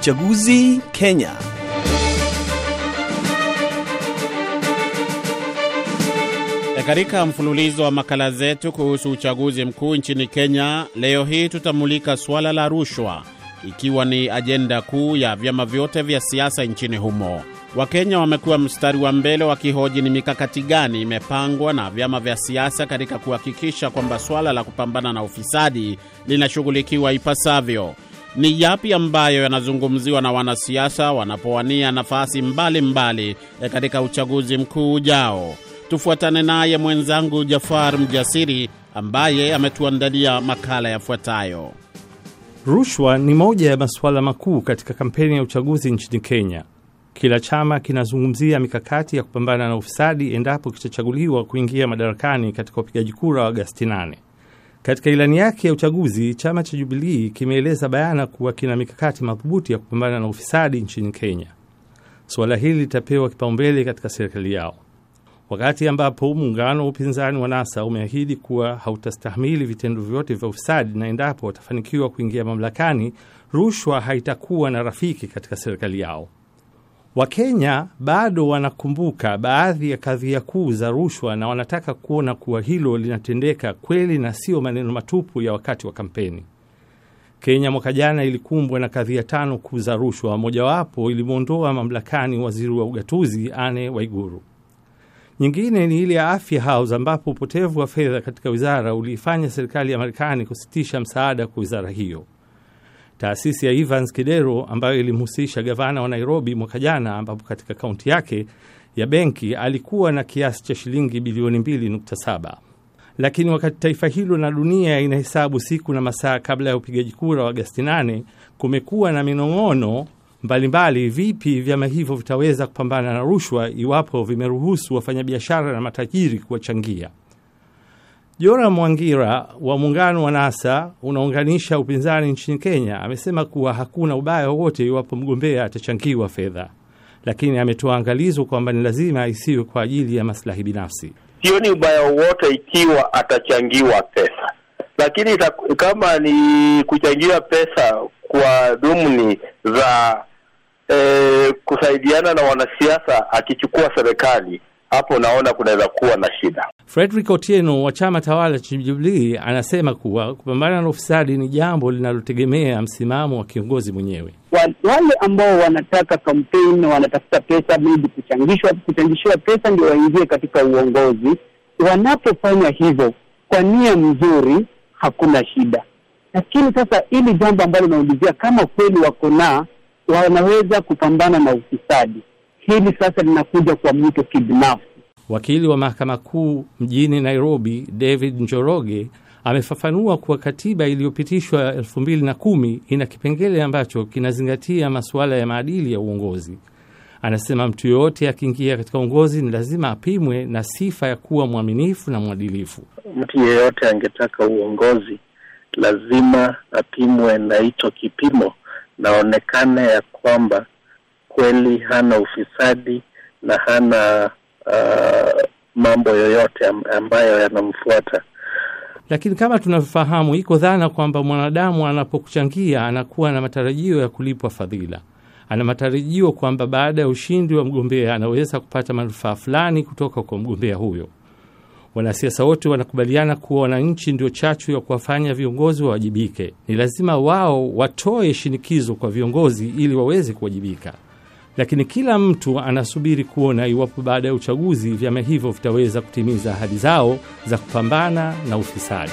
Uchaguzi Kenya. Katika mfululizo wa makala zetu kuhusu uchaguzi mkuu nchini Kenya, leo hii tutamulika suala la rushwa, ikiwa ni ajenda kuu ya vyama vyote vya siasa nchini humo. Wakenya wamekuwa mstari wa mbele wakihoji ni mikakati gani imepangwa na vyama vya siasa katika kuhakikisha kwamba suala la kupambana na ufisadi linashughulikiwa ipasavyo. Ni yapi ambayo yanazungumziwa na wanasiasa wanapowania nafasi mbalimbali mbali katika uchaguzi mkuu ujao? Tufuatane naye mwenzangu Jafar Mjasiri ambaye ametuandalia makala yafuatayo. Rushwa ni moja ya masuala makuu katika kampeni ya uchaguzi nchini Kenya. Kila chama kinazungumzia mikakati ya kupambana na ufisadi endapo kitachaguliwa kuingia madarakani katika upigaji kura wa Agasti 8. Katika ilani yake ya uchaguzi, chama cha Jubilii kimeeleza bayana kuwa kina mikakati madhubuti ya kupambana na ufisadi nchini Kenya. Suala hili litapewa kipaumbele katika serikali yao, wakati ambapo muungano wa upinzani wa NASA umeahidi kuwa hautastahimili vitendo vyote vya ufisadi, na endapo watafanikiwa kuingia mamlakani, rushwa haitakuwa na rafiki katika serikali yao. Wakenya bado wanakumbuka baadhi ya kadhia kuu za rushwa na wanataka kuona kuwa hilo linatendeka kweli na sio maneno matupu ya wakati wa kampeni. Kenya mwaka jana ilikumbwa na kadhia tano kuu za rushwa. Mojawapo ilimwondoa mamlakani waziri wa ugatuzi Anne Waiguru. Nyingine ni ile ya Afya House ambapo upotevu wa fedha katika wizara uliifanya serikali ya Marekani kusitisha msaada kwa wizara hiyo. Taasisi ya Evans Kidero ambayo ilimhusisha gavana wa Nairobi mwaka jana, ambapo katika kaunti yake ya benki alikuwa na kiasi cha shilingi bilioni 2.7. Lakini wakati taifa hilo na dunia inahesabu siku na masaa kabla ya upigaji kura wa Agasti 8, kumekuwa na minong'ono mbalimbali vipi vyama hivyo vitaweza kupambana na rushwa iwapo vimeruhusu wafanyabiashara na matajiri kuwachangia. Jora Mwangira wa muungano wa NASA unaunganisha upinzani nchini Kenya amesema kuwa hakuna ubaya wowote iwapo mgombea atachangiwa fedha, lakini ametoa angalizo kwamba ni lazima isiwe kwa ajili ya maslahi binafsi. Sioni ubaya wowote ikiwa atachangiwa pesa, lakini kama ni kuchangiwa pesa kwa dhumuni za eh, kusaidiana na wanasiasa akichukua serikali hapo naona kunaweza kuwa na shida. Frederick Otieno wa chama tawala cha Jubilee anasema kuwa kupambana na ufisadi ni jambo linalotegemea msimamo wa kiongozi mwenyewe. Wale ambao wanataka kampeni, wanatafuta pesa, maybe kuchangishwa, kuchangishiwa pesa ndio waingie katika uongozi, wanapofanya hivyo kwa nia mzuri, hakuna shida. Lakini sasa hili jambo ambalo naulizia, kama kweli wako na wanaweza kupambana na ufisadi hili sasa linakuja kwa mtu kibinafsi. Wakili wa mahakama kuu mjini Nairobi, David Njoroge, amefafanua kuwa katiba iliyopitishwa elfu mbili na kumi ina kipengele ambacho kinazingatia masuala ya maadili ya uongozi. Anasema mtu yoyote akiingia katika uongozi ni lazima apimwe na sifa ya kuwa mwaminifu na mwadilifu. Mtu yeyote angetaka uongozi lazima apimwe na hicho kipimo, naonekana ya kwamba kweli hana ufisadi na hana uh, mambo yoyote ambayo yanamfuata. Lakini kama tunavyofahamu, iko dhana kwamba mwanadamu anapokuchangia anakuwa na matarajio ya kulipwa fadhila. Ana matarajio kwamba baada ya ushindi wa mgombea anaweza kupata manufaa fulani kutoka kwa mgombea huyo. Wanasiasa wote wanakubaliana kuwa wananchi ndio chachu ya kuwafanya viongozi wawajibike. Ni lazima wao watoe shinikizo kwa viongozi ili waweze kuwajibika lakini kila mtu anasubiri kuona iwapo baada ya uchaguzi vyama hivyo vitaweza kutimiza ahadi zao za kupambana na ufisadi.